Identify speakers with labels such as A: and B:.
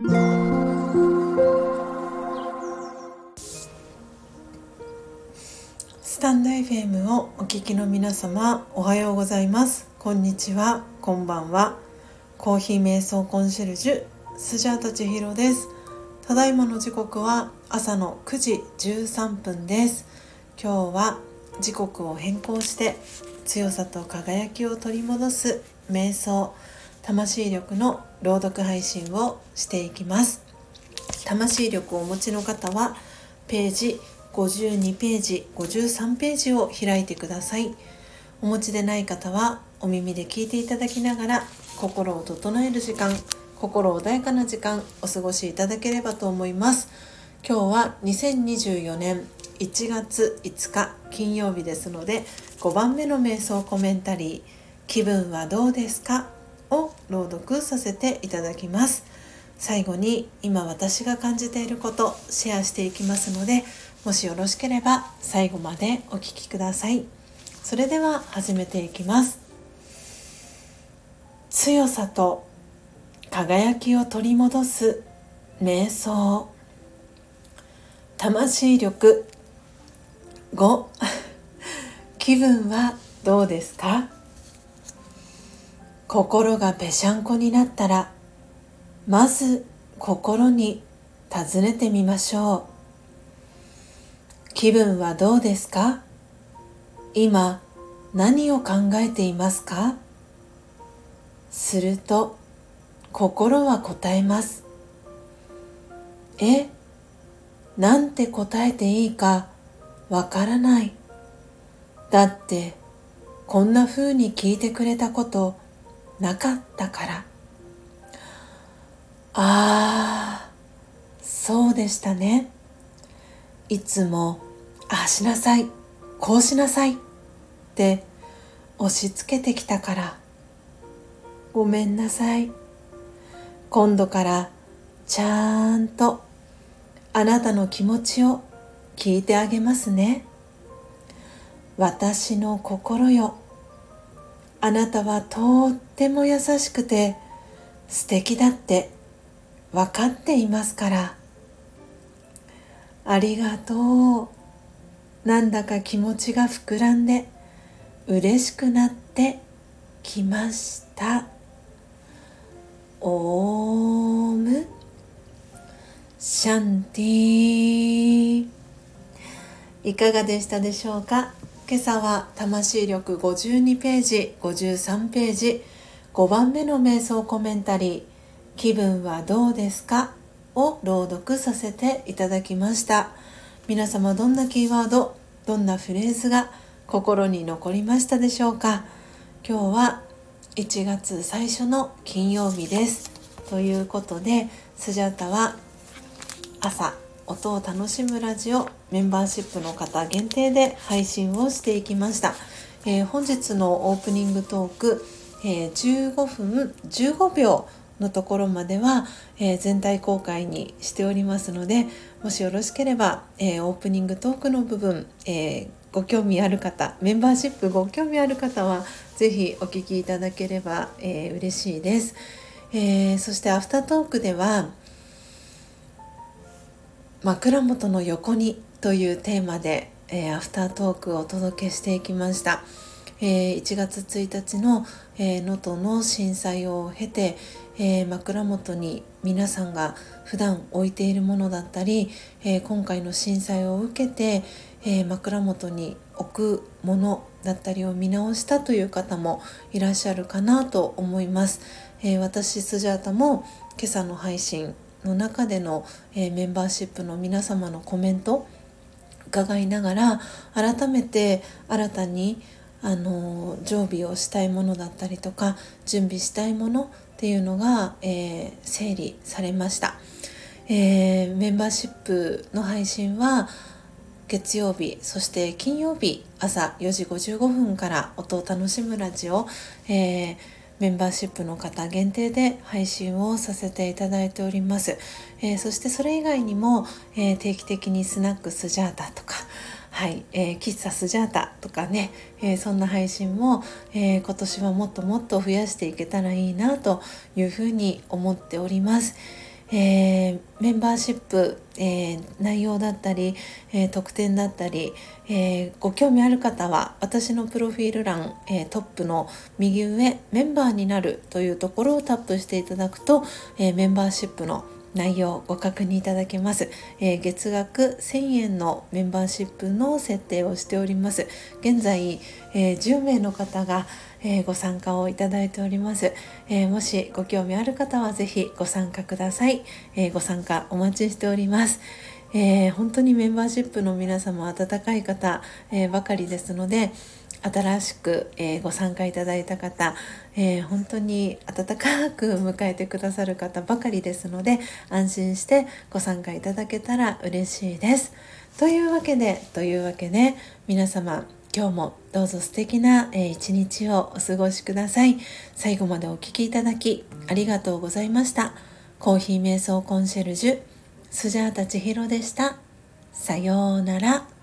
A: スタンド FM をお聞きの皆様おはようございます。こんにちは。こんばんは。コーヒー瞑想コンシェルジュスジャータ千尋です。ただいまの時刻は朝の9時13分です。今日は時刻を変更して強さと輝きを取り戻す瞑想魂力の朗読配信をしていきます。魂力をお持ちの方はページ52ページ53ページを開いてください。お持ちでない方はお耳で聞いていただきながら心を整える時間心穏やかな時間お過ごしいただければと思います。今日は2024年1月5日金曜日ですので5番目の瞑想コメンタリー「気分はどうですか?」を朗読させていただきます。最後に今私が感じていることシェアしていきますのでもしよろしければ最後までお聴きください。それでは始めていきます。強さと輝きを取り戻す瞑想。魂力。5 気分はどうですか？心がぺしゃんこになったらまず心に尋ねてみましょう。気分はどうですか？今何を考えていますか？すると心は答えます。えなんて答えていいかわからない。だってこんな風に聞いてくれたことなかったから。ああそうでしたね。いつもああしなさい。こうしなさいって押し付けてきたから。ごめんなさい。今度からちゃんとあなたの気持ちを聞いてあげますね。私の心よ。あなたはとっても優しくて素敵だって分かっていますから。ありがとう。なんだか気持ちが膨らんで嬉しくなってきました。オーム。シャンティいかがでしたでしょうか？今朝は魂力52ページ53ページ5番目の瞑想コメンタリー「気分はどうですか?」を朗読させていただきました。皆様どんなキーワードどんなフレーズが心に残りましたでしょうか？今日は1月最初の金曜日です。ということでスジャタは朝音を楽しむラジオメンバーシップの方限定で配信をしていきました、えー、本日のオープニングトーク、えー、15分15秒のところまでは、えー、全体公開にしておりますのでもしよろしければ、えオープニングトークの部分、えご興味ある方メンバーシップご興味ある方は是非お聴きいただければ、えー、嬉しいです、えそしてアフタートークでは枕元の横にというテーマで、えー、アフタートークをお届けしていきました、えー、1月1日の能登、えー、の震災を経て、え枕元に皆さんが普段置いているものだったり、え今回の震災を受けて、え枕元に置くものだったりを見直したという方もいらっしゃるかなと思います、え私スジャータも今朝の配信の中での、えー、メンバーシップの皆様のコメント伺いながら改めて新たにあの常備をしたいものだったりとか準備したいものっていうのが、えー、整理されました、えー、メンバーシップの配信は月曜日そして金曜日朝4時55分から音を楽しむラジオ、えーメンバーシップの方限定で配信をさせていただいております、えー、そしてそれ以外にも、えー、定期的にスナックスジャータとかはい、えー、喫茶スジャータとかね、えそんな配信も、え今年はもっともっと増やしていけたらいいなというふうに思っております、えー、メンバーシップ、えー、内容だったり、えー、特典だったり、えご興味ある方は私のプロフィール欄、えトップの右上メンバーになるというところをタップしていただくと、えメンバーシップの内容をご確認いただけます、えー、月額1000円のメンバーシップの設定をしております。現在、えー、10名の方が、えー、ご参加をいただいております、えもしご興味ある方はぜひご参加ください、えご参加お待ちしております。え本当にメンバーシップの皆様温かい方、えばかりですので、新しく、えー、ご参加いただいた方、えー、本当に温かく迎えてくださる方ばかりですので安心してご参加いただけたら嬉しいです。というわけでというわけで皆様今日もどうぞ素敵な、えー、一日をお過ごしください。最後までお聴きいただきありがとうございました。コーヒー瞑想コンシェルジュスジャータ千尋でした。さようなら。